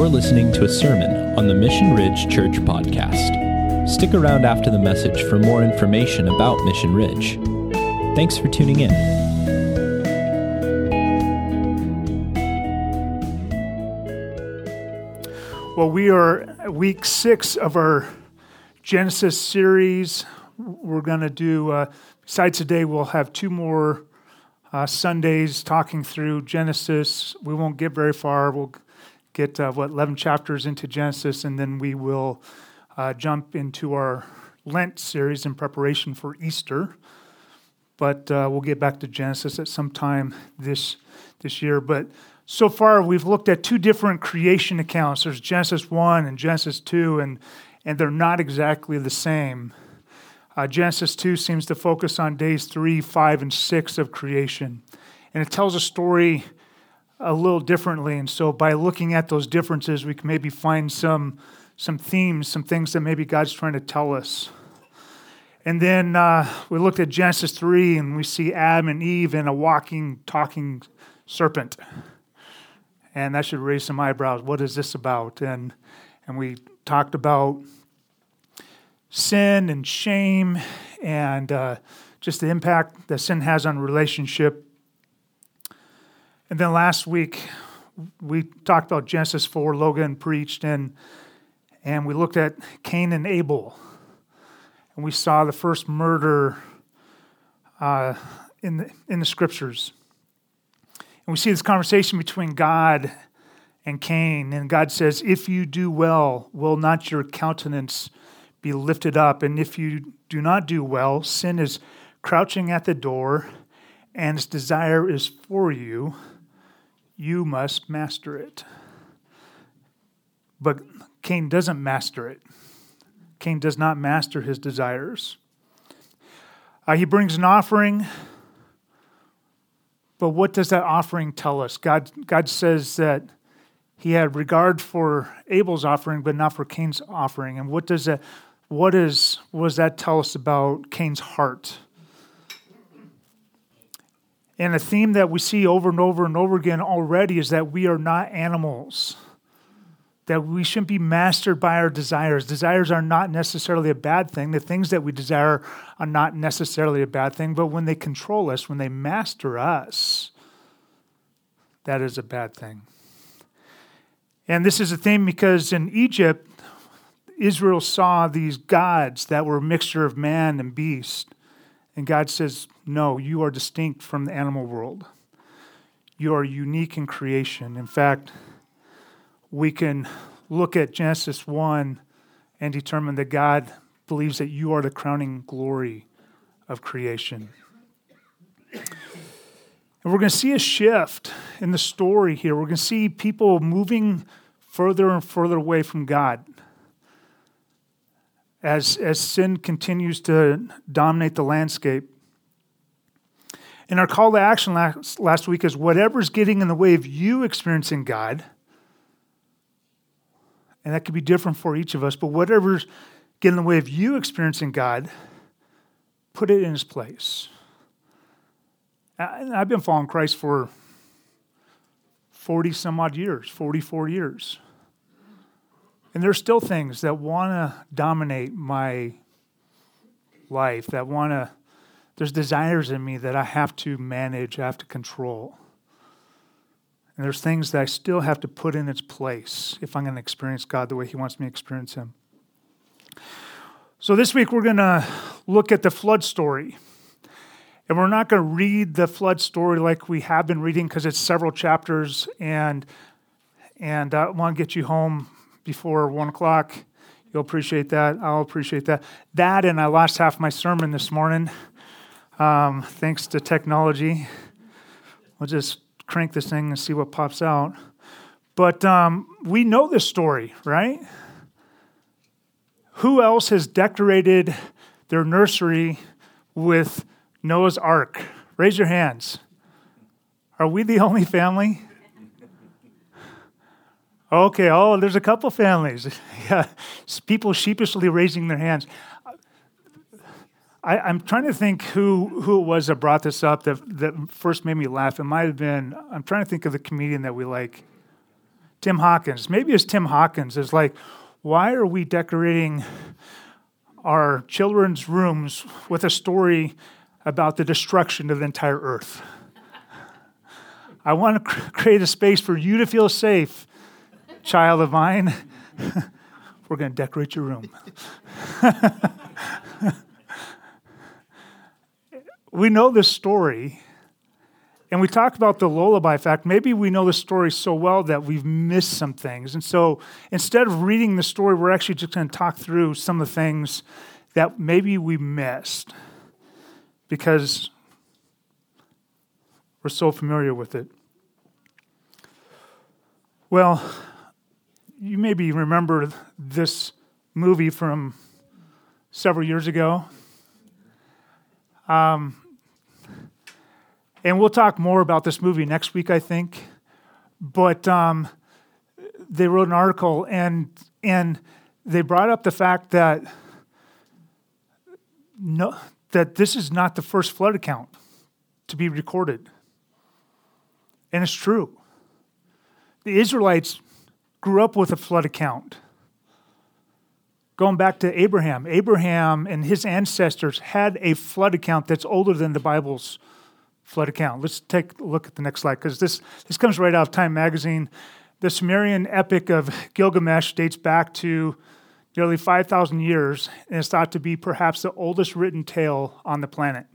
You're listening to a sermon on the Mission Ridge Church podcast. Stick around after the message for more information about Mission Ridge. Thanks for tuning in. Well, we are week six of our Genesis series. We're going to do, uh, besides today, we'll have two more uh, Sundays talking through Genesis. We won't get very far. We'll get, uh, what, 11 chapters into Genesis, and then we will uh, jump into our Lent series in preparation for Easter. But uh, we'll get back to Genesis at some time this, this year. But so far, we've looked at two different creation accounts. There's Genesis 1 and Genesis 2, and, and they're not exactly the same. Uh, Genesis 2 seems to focus on days 3, 5, and 6 of creation. And it tells a story a little differently. And so by looking at those differences, we can maybe find some, some themes, some things that maybe God's trying to tell us. And then uh, we looked at Genesis 3 and we see Adam and Eve and a walking, talking serpent. And that should raise some eyebrows. What is this about? And, and we talked about sin and shame and uh, just the impact that sin has on relationship. And then last week, we talked about Genesis 4, Logan preached, and, and we looked at Cain and Abel. And we saw the first murder uh, in, the, in the scriptures. And we see this conversation between God and Cain. And God says, If you do well, will not your countenance be lifted up. And if you do not do well, sin is crouching at the door, and its desire is for you. You must master it. But Cain doesn't master it. Cain does not master his desires. Uh, he brings an offering, but what does that offering tell us? God, God says that he had regard for Abel's offering, but not for Cain's offering. And what does that what, is, what does that tell us about Cain's heart? And a theme that we see over and over and over again already is that we are not animals, that we shouldn't be mastered by our desires. Desires are not necessarily a bad thing. The things that we desire are not necessarily a bad thing, but when they control us, when they master us, that is a bad thing. And this is a theme because in Egypt, Israel saw these gods that were a mixture of man and beast. And God says, No, you are distinct from the animal world. You are unique in creation. In fact, we can look at Genesis 1 and determine that God believes that you are the crowning glory of creation. And we're going to see a shift in the story here. We're going to see people moving further and further away from God as, as sin continues to dominate the landscape. And our call to action last, last week is whatever's getting in the way of you experiencing God, and that could be different for each of us, but whatever's getting in the way of you experiencing God, put it in its place. I've been following Christ for 40 some odd years, 44 years. And there's still things that want to dominate my life, that want to, there's desires in me that I have to manage, I have to control. And there's things that I still have to put in its place if I'm going to experience God the way He wants me to experience Him. So this week we're going to look at the flood story. And we're not going to read the flood story like we have been reading because it's several chapters and and uh, I want to get you home before one o'clock. You'll appreciate that. I'll appreciate that. That, and I lost half my sermon this morning, um, thanks to technology. We'll just crank this thing and see what pops out. But um, we know this story, right? Who else has decorated their nursery with Noah's Ark? Raise your hands. Are we the only family? Okay, oh, there's a couple families. yeah, people sheepishly raising their hands. I, am trying to think who, who it was that brought this up that, that first made me laugh. It might have been, I'm trying to think of the comedian that we like. Tim Hawkins. Maybe it's Tim Hawkins. Is like, why are we decorating our children's rooms with a story about the destruction of the entire earth? I want to create a space for you to feel safe, child of mine. We're going to decorate your room. we know this story, and we talk about the lullaby fact. Maybe we know the story so well that we've missed some things. And so instead of reading the story, we're actually just going to talk through some of the things that maybe we missed because we're so familiar with it. Well, you maybe remember this movie from several years ago. Um, and we'll talk more about this movie next week, I think. But um, they wrote an article and and they brought up the fact that no, that this is not the first flood account to be recorded. And it's true. The Israelites grew up with a flood account. Going back to Abraham, Abraham and his ancestors had a flood account that's older than the Bible's flood account. Let's take a look at the next slide because this, this comes right out of Time magazine. The Sumerian epic of Gilgamesh dates back to nearly 5,000 years and is thought to be perhaps the oldest written tale on the planet.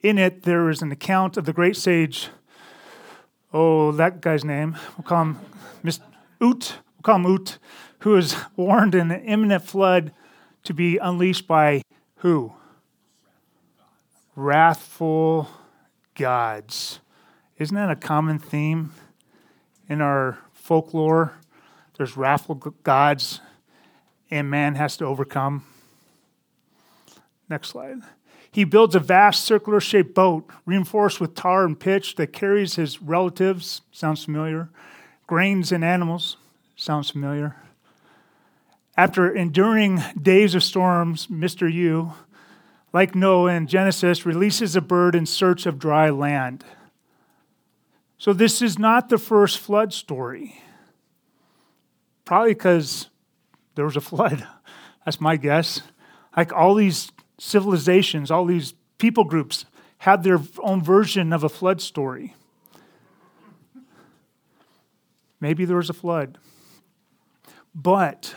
In it, there is an account of the great sage, oh, that guy's name, we'll call him Mr. Ut, we'll call him Ut, who is warned in an imminent flood to be unleashed by who? Wrathful gods. Isn't that a common theme in our folklore? There's wrathful gods, and man has to overcome. Next slide. He builds a vast circular shaped boat reinforced with tar and pitch that carries his relatives. Sounds familiar. Grains and animals. Sounds familiar. After enduring days of storms, Mr. U, like Noah in Genesis, releases a bird in search of dry land. So, this is not the first flood story. Probably because there was a flood. That's my guess. Like all these civilizations, all these people groups had their own version of a flood story. Maybe there was a flood. But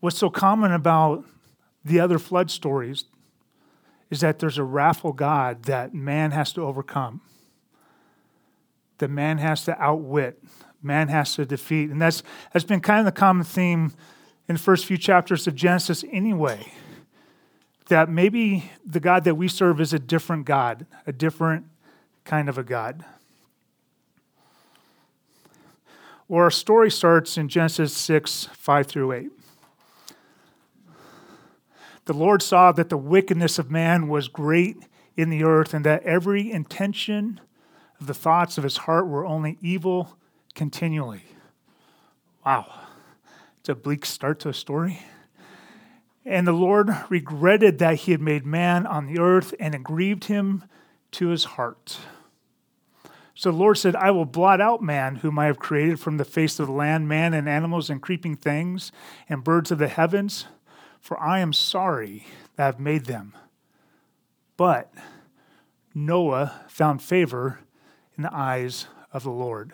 what's so common about the other flood stories is that there's a wrathful God that man has to overcome, that man has to outwit, man has to defeat. And that's, that's been kind of the common theme in the first few chapters of Genesis anyway. That maybe the God that we serve is a different God, a different kind of a God. Well, our story starts in Genesis 6 5 through 8 the Lord saw that the wickedness of man was great in the earth, and that every intention of the thoughts of his heart were only evil continually. Wow. It's a bleak start to a story. And the Lord regretted that he had made man on the earth, and it grieved him to his heart. So the Lord said, I will blot out man, whom I have created from the face of the land, man and animals and creeping things and birds of the heavens for I am sorry that I've made them. But Noah found favor in the eyes of the Lord.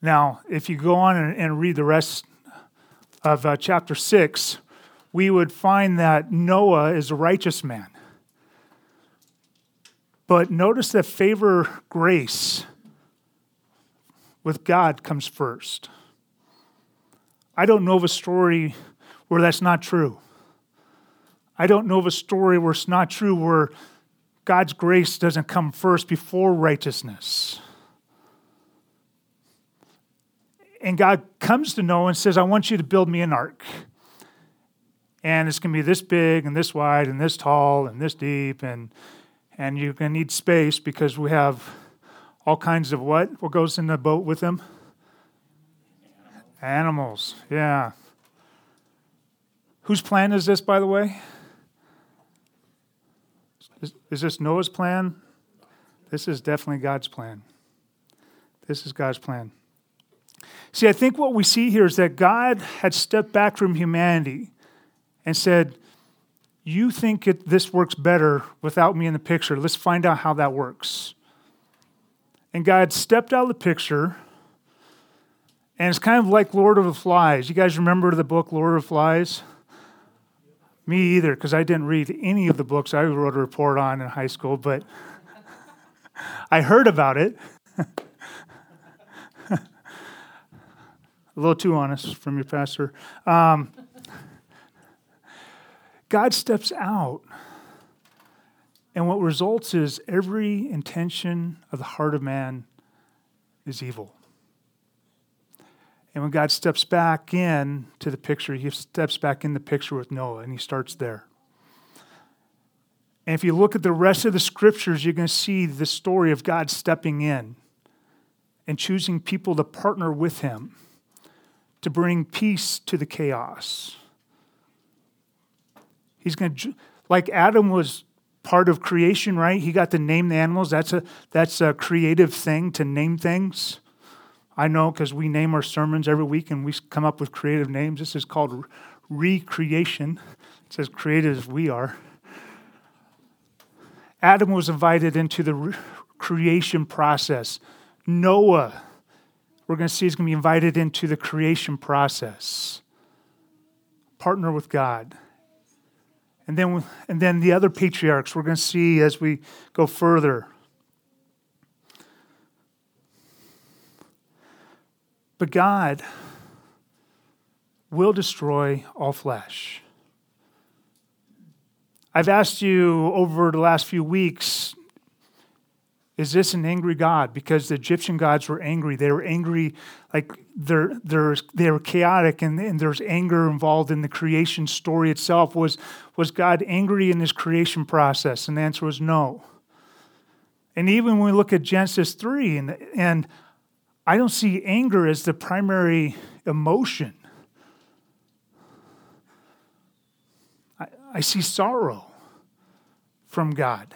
Now, if you go on and, read the rest of uh, chapter 6, we would find that Noah is a righteous man. But notice that favor, grace with God comes first. I don't know of a story where that's not true. I don't know of a story where it's not true, where God's grace doesn't come first before righteousness. And God comes to Noah and says, I want you to build me an ark. And it's going to be this big and this wide and this tall and this deep. And, and you're going to need space because we have all kinds of what? What goes in the boat with them? Animals, yeah. Whose plan is this, by the way? Is, is this Noah's plan? This is definitely God's plan. This is God's plan. See, I think what we see here is that God had stepped back from humanity and said, You think it, this works better without me in the picture. Let's find out how that works. And God stepped out of the picture, and it's kind of like Lord of the Flies. You guys remember the book Lord of the Flies? Me either, because I didn't read any of the books I wrote a report on in high school, but I heard about it. a little too honest from your pastor. Um, God steps out, and what results is every intention of the heart of man is evil. And when God steps back in to the picture, he steps back in the picture with Noah, and he starts there. And if you look at the rest of the scriptures, you're going to see the story of God stepping in and choosing people to partner with him to bring peace to the chaos. He's going to, like Adam was part of creation, right? He got to name the animals. That's a, that's a creative thing to name things. I know because we name our sermons every week and we come up with creative names. This is called recreation. It's as creative as we are. Adam was invited into the re- creation process. Noah, we're going to see, is going to be invited into the creation process. Partner with God. And then, and then the other patriarchs we're going to see as we go further. But God will destroy all flesh. I've asked you over the last few weeks is this an angry God? Because the Egyptian gods were angry. They were angry, like they're, they're, they were chaotic, and, and there's anger involved in the creation story itself. Was, was God angry in his creation process? And the answer was no. And even when we look at Genesis 3, and, and I don't see anger as the primary emotion, I, I see sorrow from God.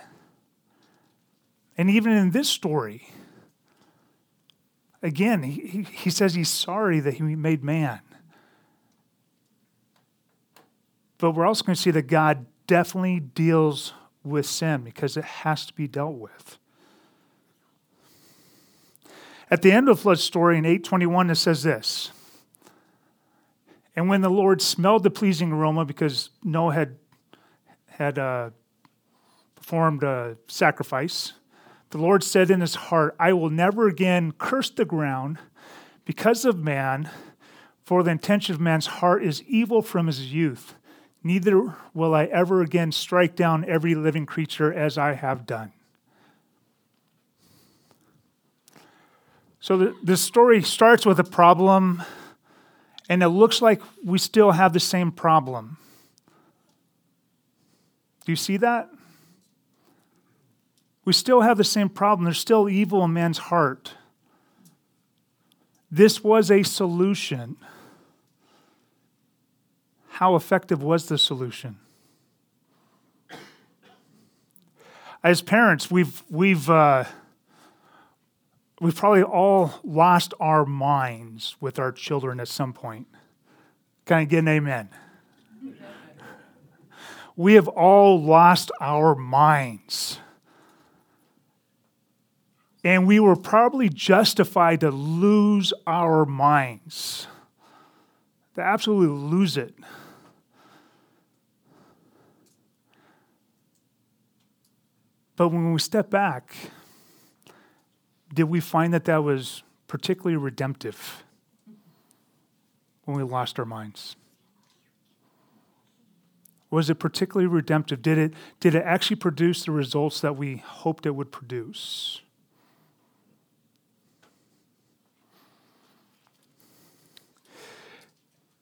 And even in this story, again, he, he says he's sorry that he made man. But we're also going to see that God definitely deals with sin because it has to be dealt with. At the end of the flood story in 821, it says this. And when the Lord smelled the pleasing aroma, because Noah had, had uh, performed a sacrifice, the Lord said in his heart, I will never again curse the ground because of man, for the intention of man's heart is evil from his youth. Neither will I ever again strike down every living creature as I have done. So the, the story starts with a problem, and it looks like we still have the same problem. Do you see that? We still have the same problem. There's still evil in man's heart. This was a solution. How effective was the solution? As parents, we've, we've, uh, we've probably all lost our minds with our children at some point. Can I get an amen? we have all lost our minds. And we were probably justified to lose our minds, to absolutely lose it. But when we step back, did we find that that was particularly redemptive when we lost our minds? Was it particularly redemptive? Did it, did it actually produce the results that we hoped it would produce?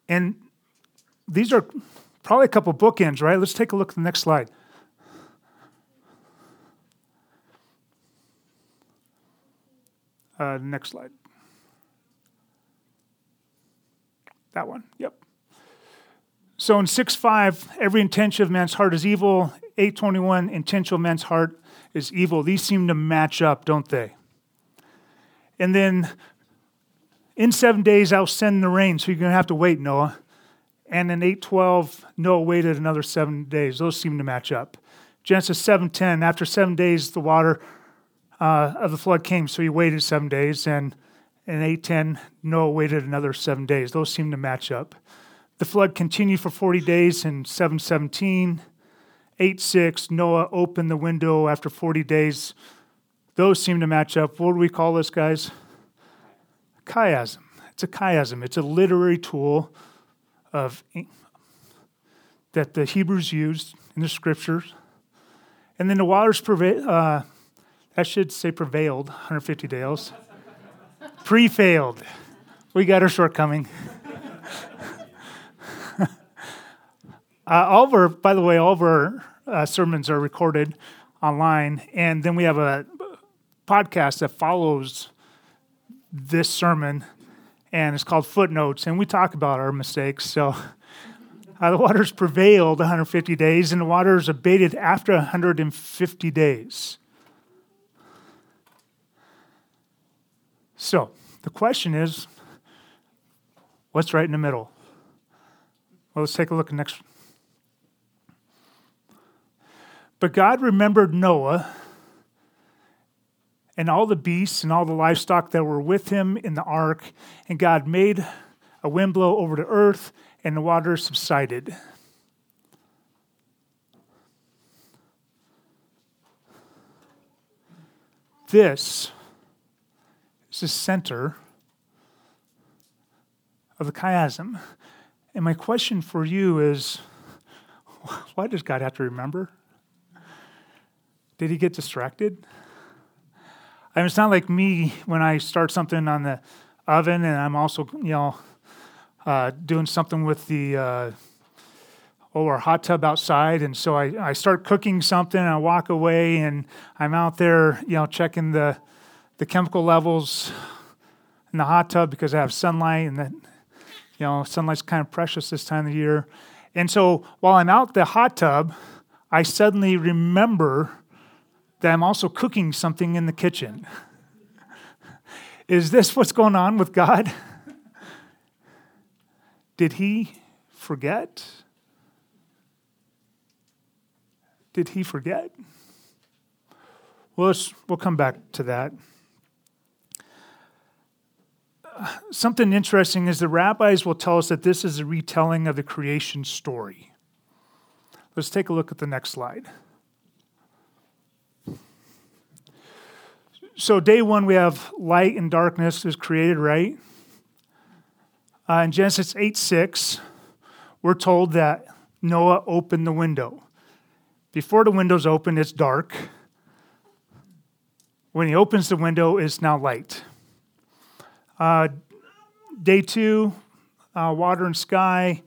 And these are probably a couple bookends, right? Let's take a look at the next slide. Uh, next slide. That one, yep. So in 6 5, every intention of man's heart is evil. 821, intention of man's heart is evil. These seem to match up, don't they? And then in seven days I'll send the rain, so you're going to have to wait, Noah. And in 812, Noah waited another seven days. Those seem to match up. Genesis 7:10, after seven days, the water uh, of the flood came, so he waited seven days. And in 810, Noah waited another seven days. Those seem to match up. The flood continued for 40 days in 717. 8 6, Noah opened the window after 40 days. Those seem to match up. What do we call this, guys? Chiasm. It's a chiasm. It's a literary tool of that the Hebrews used in the scriptures. And then the waters prevailed. Uh, that should say prevailed, 150 days. Pre-failed. We got our shortcoming. uh, all of our, by the way, all of our uh, sermons are recorded online, and then we have a podcast that follows this sermon, and it's called Footnotes, and we talk about our mistakes. So uh, the waters prevailed 150 days, and the waters abated after 150 days. So the question is what's right in the middle? Well, let's take a look at next. But God remembered Noah and all the beasts and all the livestock that were with him in the ark, and God made a wind blow over the earth, and the water subsided. This is the center of the chiasm. And my question for you is why does God have to remember? Did he get distracted? I mean, it's not like me when I start something on the oven and I'm also, you know, uh, doing something with the uh, oh our hot tub outside, and so I, I start cooking something and I walk away and I'm out there, you know, checking the the chemical levels in the hot tub because I have sunlight and that you know sunlight's kind of precious this time of year. And so while I'm out the hot tub, I suddenly remember that I'm also cooking something in the kitchen. Is this what's going on with God? Did he forget? Did he forget? Well, we'll come back to that. Something interesting is the rabbis will tell us that this is a retelling of the creation story. Let's take a look at the next slide. So, day one, we have light and darkness is created, right? Uh, in Genesis 8 6, we're told that Noah opened the window. Before the window's open, it's dark. When he opens the window, it's now light. Uh, day two, uh, water and sky.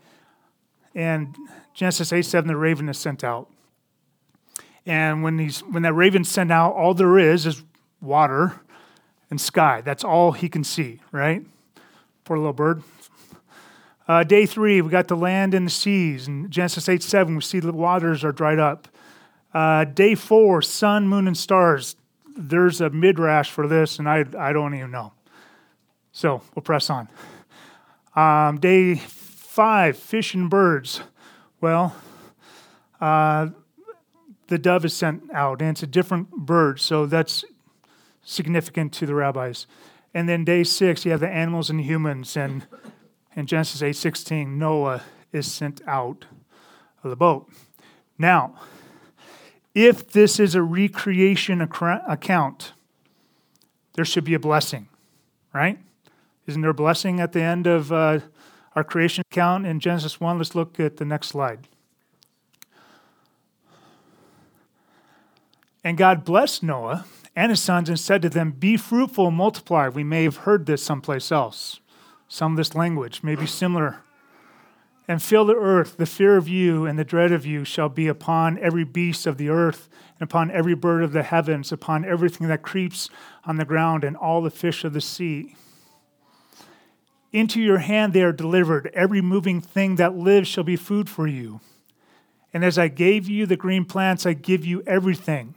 And Genesis 8 7, the raven is sent out. And when, he's, when that raven's sent out, all there is is water and sky. That's all he can see, right? Poor little bird. Uh, day three, we got the land and the seas. In Genesis 8 7, we see the waters are dried up. Uh, day four, sun, moon, and stars. There's a midrash for this, and I, I don't even know. So we'll press on. Um, day five, fish and birds. Well, uh, the dove is sent out, and it's a different bird, so that's significant to the rabbis. And then day six, you have the animals and humans. And in Genesis 8:16, Noah is sent out of the boat. Now, if this is a recreation account, there should be a blessing, right? Isn't there a blessing at the end of uh, our creation account in Genesis 1? Let's look at the next slide. And God blessed Noah and his sons and said to them, Be fruitful and multiply. We may have heard this someplace else. Some of this language may be similar. And fill the earth. The fear of you and the dread of you shall be upon every beast of the earth, and upon every bird of the heavens, upon everything that creeps on the ground, and all the fish of the sea. Into your hand they are delivered. Every moving thing that lives shall be food for you. And as I gave you the green plants, I give you everything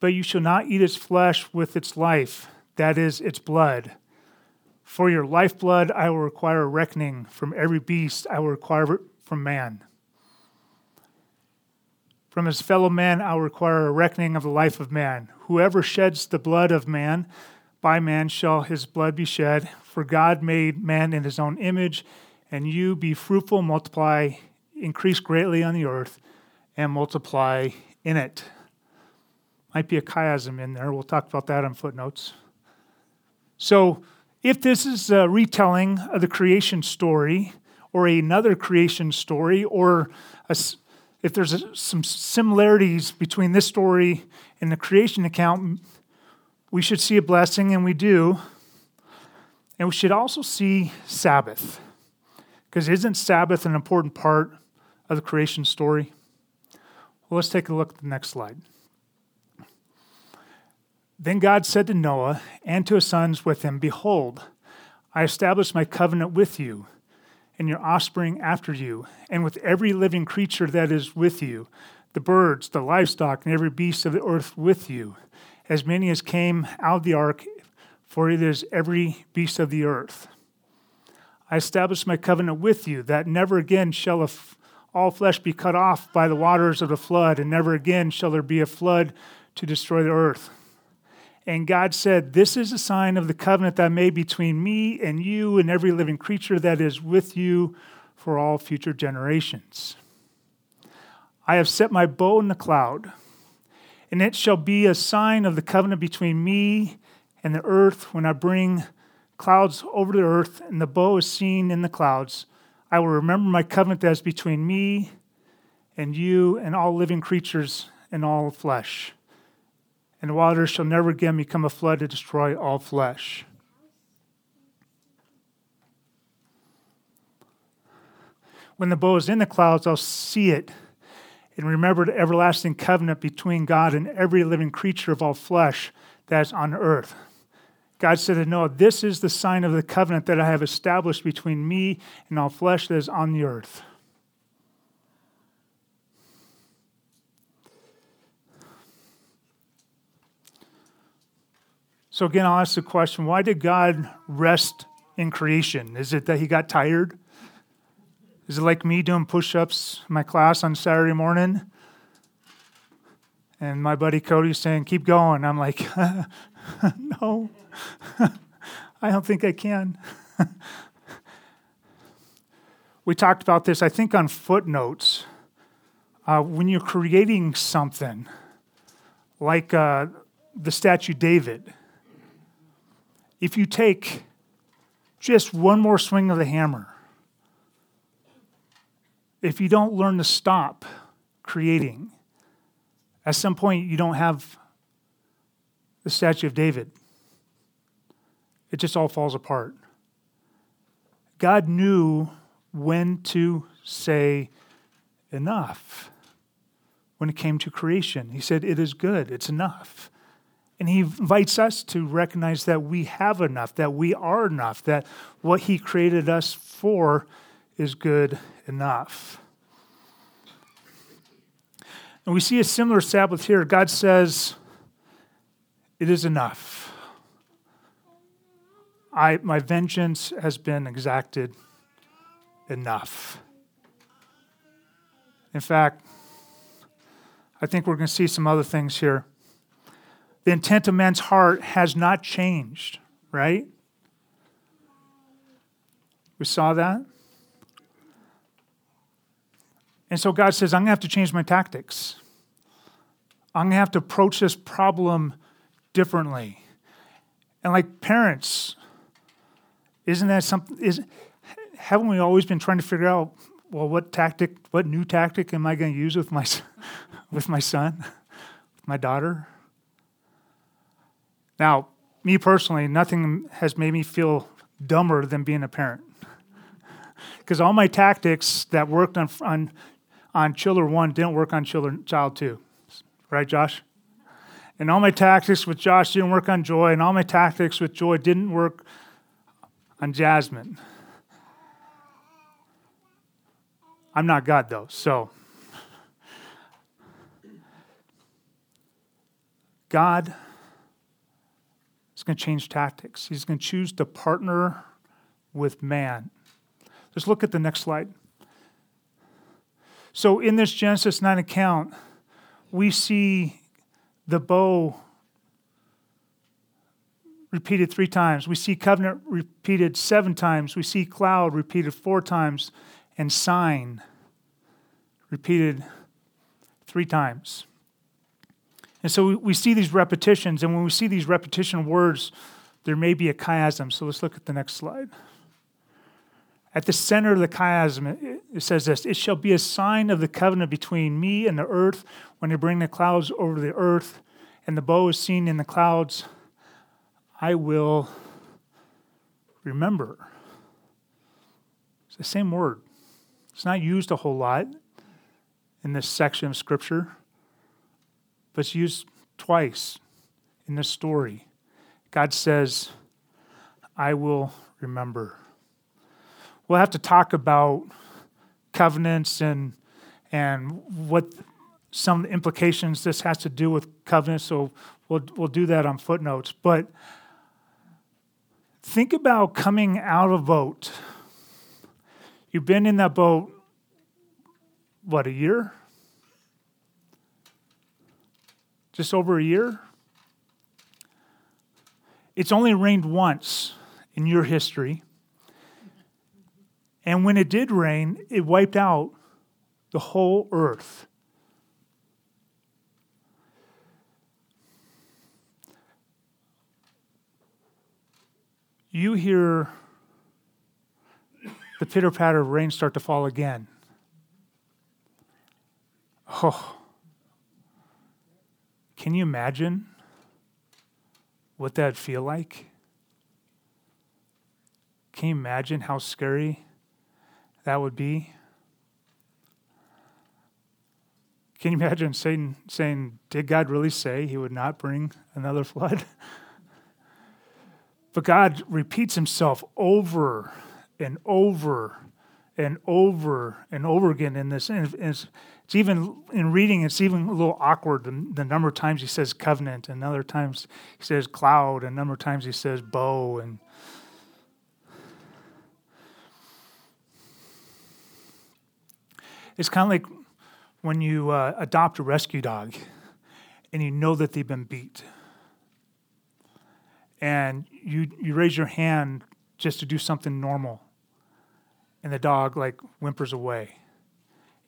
but you shall not eat its flesh with its life, that is, its blood. For your lifeblood, I will require a reckoning. From every beast, I will require it from man. From his fellow man, I will require a reckoning of the life of man. Whoever sheds the blood of man, by man shall his blood be shed. For God made man in his own image, and you be fruitful, multiply, increase greatly on the earth, and multiply in it. Might be a chiasm in there. We'll talk about that on footnotes. So, if this is a retelling of the creation story, or another creation story, or a, if there's a, some similarities between this story and the creation account, we should see a blessing, and we do. And we should also see Sabbath. Because isn't Sabbath an important part of the creation story? Well, let's take a look at the next slide. Then God said to Noah and to his sons with him, Behold, I establish my covenant with you and your offspring after you, and with every living creature that is with you, the birds, the livestock, and every beast of the earth with you, as many as came out of the ark, for it is every beast of the earth. I establish my covenant with you, that never again shall all flesh be cut off by the waters of the flood, and never again shall there be a flood to destroy the earth. And God said, This is a sign of the covenant that I made between me and you and every living creature that is with you for all future generations. I have set my bow in the cloud, and it shall be a sign of the covenant between me and the earth when I bring clouds over the earth and the bow is seen in the clouds. I will remember my covenant that is between me and you and all living creatures and all flesh and the waters shall never again become a flood to destroy all flesh. When the bow is in the clouds, I'll see it and remember the everlasting covenant between God and every living creature of all flesh that's on earth. God said to Noah, This is the sign of the covenant that I have established between me and all flesh that is on the earth. So, again, I'll ask the question why did God rest in creation? Is it that he got tired? Is it like me doing push ups in my class on Saturday morning? And my buddy Cody's saying, keep going. I'm like, no, I don't think I can. we talked about this, I think, on footnotes. Uh, when you're creating something like uh, the statue David, if you take just one more swing of the hammer, if you don't learn to stop creating, at some point you don't have the statue of David. It just all falls apart. God knew when to say enough when it came to creation. He said, It is good, it's enough. And he invites us to recognize that we have enough, that we are enough, that what he created us for is good enough. And we see a similar Sabbath here. God says, It is enough. I, my vengeance has been exacted enough. In fact, I think we're going to see some other things here the intent of man's heart has not changed, right? We saw that. And so God says, I'm going to have to change my tactics. I'm going to have to approach this problem differently. And like parents, isn't that something? Is, haven't we always been trying to figure out, well, what tactic, what new tactic am I going to use with my, with my son, with my daughter? Now, me personally, nothing has made me feel dumber than being a parent. Because all my tactics that worked on, on, on children one didn't work on children, child two. Right, Josh? And all my tactics with Josh didn't work on Joy, and all my tactics with Joy didn't work on Jasmine. I'm not God, though, so. God is going to change tactics. He's going to choose to partner with man. Let's look at the next slide. So, in this Genesis 9 account, we see the bow repeated three times. We see covenant repeated seven times. We see cloud repeated four times, and sign repeated three times. And so we see these repetitions, and when we see these repetition words, there may be a chiasm. So let's look at the next slide. At the center of the chiasm, it says this It shall be a sign of the covenant between me and the earth when I bring the clouds over the earth, and the bow is seen in the clouds. I will remember. It's the same word. It's not used a whole lot in this section of Scripture, but it's used twice in this story. God says, I will remember. We'll have to talk about covenants and and what some implications this has to do with covenants. So we'll we'll do that on footnotes. But think about coming out of a boat. You've been in that boat what a year? Just over a year? It's only rained once in your history. And when it did rain, it wiped out the whole earth. You hear the pitter patter of rain start to fall again. Oh, can you imagine what that'd feel like? Can you imagine how scary that would be? Can you imagine Satan saying, Did God really say he would not bring another flood? but God repeats himself over and over and over and over again in this. And it's, it's even in reading, it's even a little awkward the, number of times he says covenant, and other times he says cloud, and number of times he says bow, and it's kind of like when you uh, adopt a rescue dog and you know that they've been beat and you you raise your hand just to do something normal and the dog like whimpers away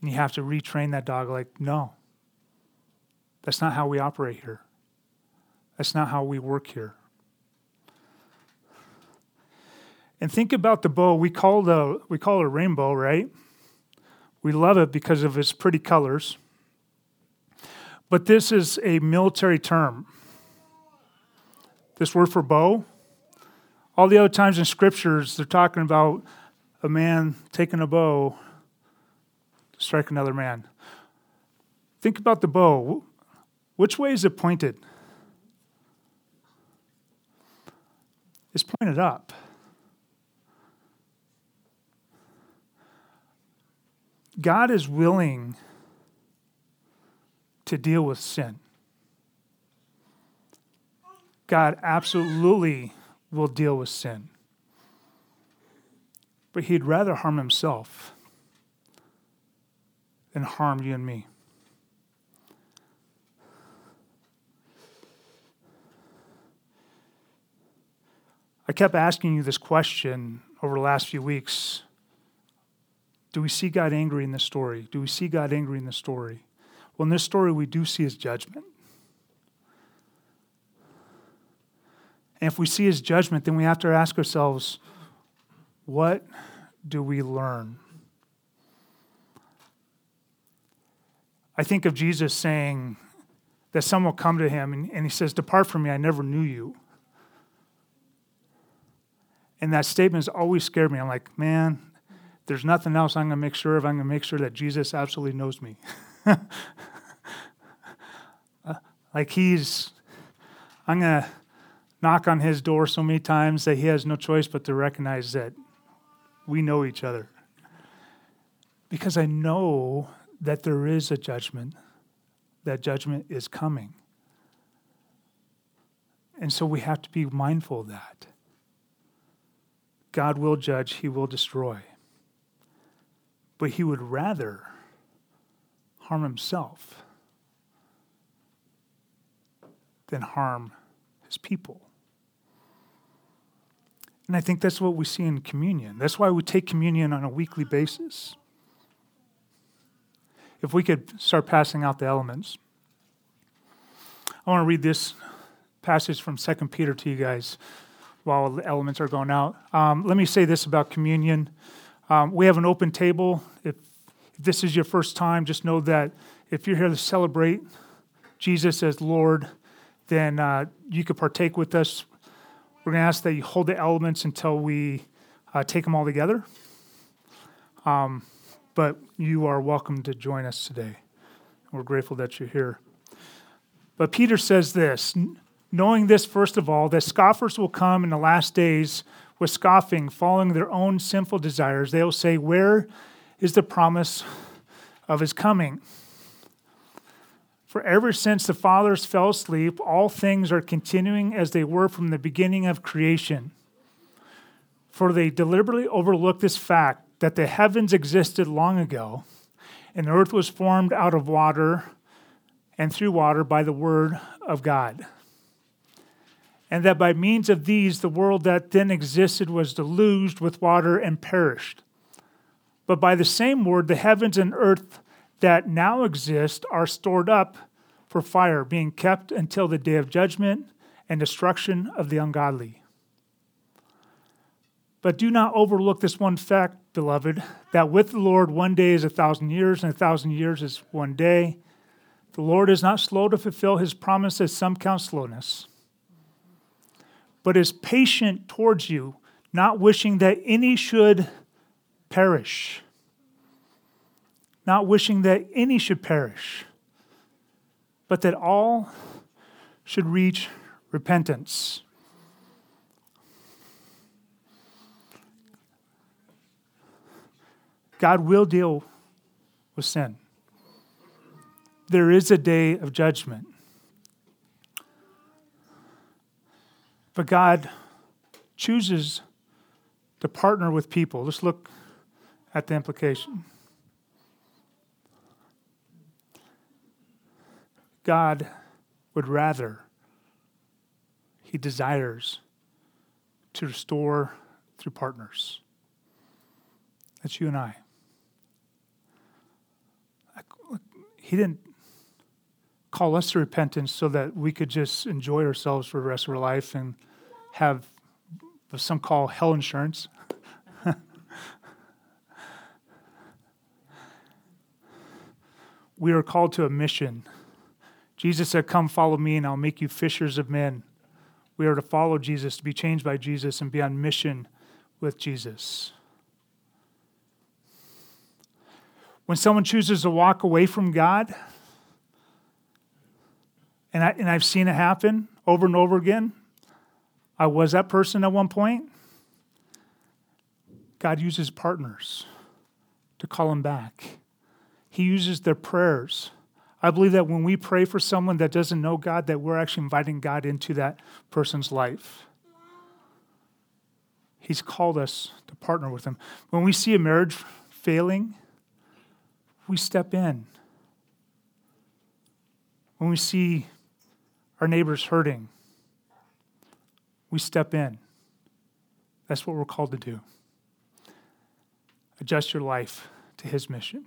and you have to retrain that dog like, no, that's not how we operate here. That's not how we work here. And think about the bow. We call the we call it a rainbow, right? We love it because of its pretty colors. But this is a military term. This word for bow. All the other times in scriptures, they're talking about a man taking a bow to strike another man. Think about the bow. Which way is it pointed? It's pointed up. God is willing to deal with sin. God absolutely will deal with sin. But he'd rather harm himself than harm you and me. I kept asking you this question over the last few weeks. Do we see God angry in this story? Do we see God angry in this story? Well, in this story, we do see his judgment. And if we see his judgment, then we have to ask ourselves, what do we learn? I think of Jesus saying that someone will come to him and, and he says, Depart from me, I never knew you. And that statement has always scared me. I'm like, man, there's nothing else I'm going to make sure of. I'm going to make sure that Jesus absolutely knows me. Uh, like he's, I'm going to knock on his door so many times that he has no choice but to recognize that we know each other. Because I know that there is a judgment, that judgment is coming. And so we have to be mindful of that. God will judge, He will destroy. But He would rather harm Himself than harm His people. And I think that's what we see in communion. That's why we take communion on a weekly basis. If we could start passing out the elements. I want to read this passage from 2 Peter to you guys while the elements are going out. Um, let me say this about communion. Um, we have an open table. If, if this is your first time, just know that if you're here to celebrate Jesus as Lord, then uh, you could partake with us. We're going to ask that you hold the elements until we uh, take them all together. Um, but you are welcome to join us today. We're grateful that you're here. But Peter says this knowing this, first of all, that scoffers will come in the last days with scoffing, following their own sinful desires. They will say, Where is the promise of his coming? For ever since the fathers fell asleep, all things are continuing as they were from the beginning of creation. For they deliberately overlook this fact that the heavens existed long ago, and the earth was formed out of water and through water by the word of God and that by means of these the world that then existed was deluged with water and perished. But by the same word, the heavens and earth that now exist are stored up for fire, being kept until the day of judgment and destruction of the ungodly. But do not overlook this one fact, beloved, that with the Lord one day is a thousand years, and a thousand years is one day. The Lord is not slow to fulfill his promise, as some count slowness but is patient towards you, not wishing that any should perish. Not wishing that any should perish, but that all should reach repentance. God will deal with sin. There is a day of judgment. But God chooses to partner with people. Let's look at the implication. God would rather, He desires to restore through partners. That's you and I. He didn't call us to repentance so that we could just enjoy ourselves for the rest of our life and have some call hell insurance. we are called to a mission. Jesus said, Come follow me, and I'll make you fishers of men. We are to follow Jesus, to be changed by Jesus, and be on mission with Jesus. When someone chooses to walk away from God, and, I, and I've seen it happen over and over again. I was that person at one point. God uses partners to call them back. He uses their prayers. I believe that when we pray for someone that doesn't know God, that we're actually inviting God into that person's life. He's called us to partner with him. When we see a marriage failing, we step in. When we see our neighbor's hurting, we step in. That's what we're called to do. Adjust your life to His mission.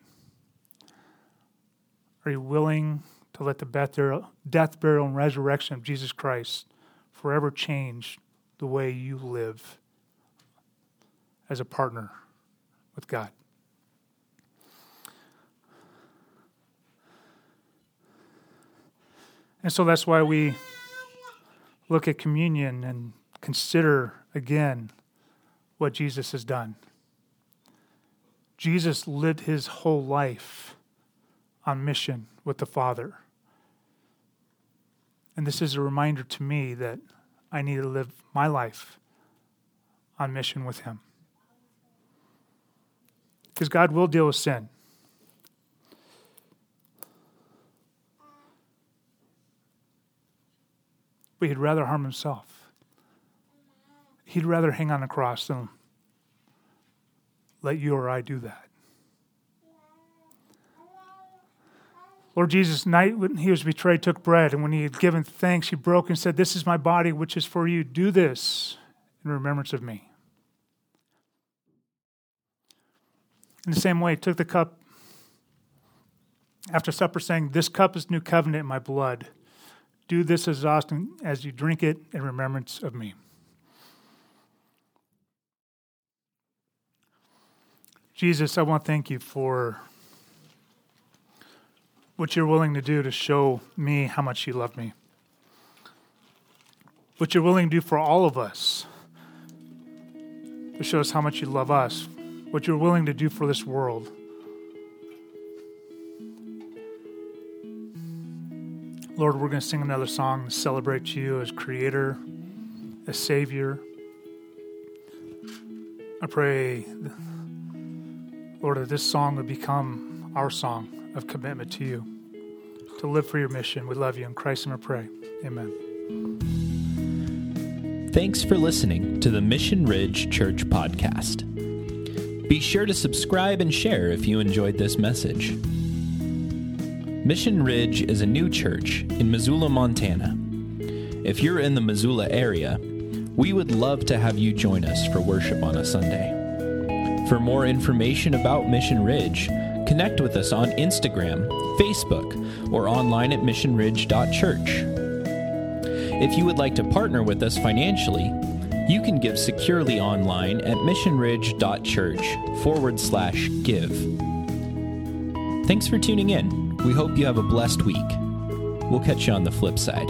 Are you willing to let the death, burial, and resurrection of Jesus Christ forever change the way you live as a partner with God? And so that's why we look at communion and consider again what Jesus has done. Jesus lived his whole life on mission with the Father. And this is a reminder to me that I need to live my life on mission with him. Because God will deal with sin. But he'd rather harm himself. He'd rather hang on the cross than let you or I do that. Lord Jesus, night when he was betrayed, took bread, and when he had given thanks, he broke and said, This is my body, which is for you. Do this in remembrance of me. In the same way, he took the cup after supper, saying, This cup is new covenant in my blood. Do this as often as you drink it in remembrance of me. Jesus, I want to thank you for what you're willing to do to show me how much you love me. What you're willing to do for all of us to show us how much you love us. What you're willing to do for this world. Lord, we're going to sing another song to celebrate you as creator, as savior. I pray, Lord, that this song would become our song of commitment to you, to live for your mission. We love you. In Christ, and I pray. Amen. Thanks for listening to the Mission Ridge Church Podcast. Be sure to subscribe and share if you enjoyed this message. Mission Ridge is a new church in Missoula, Montana. If you're in the Missoula area, we would love to have you join us for worship on a Sunday. For more information about Mission Ridge, connect with us on Instagram, Facebook, or online at missionridge.church. If you would like to partner with us financially, you can give securely online at missionridge.church forward slash give. Thanks for tuning in. We hope you have a blessed week. We'll catch you on the flip side.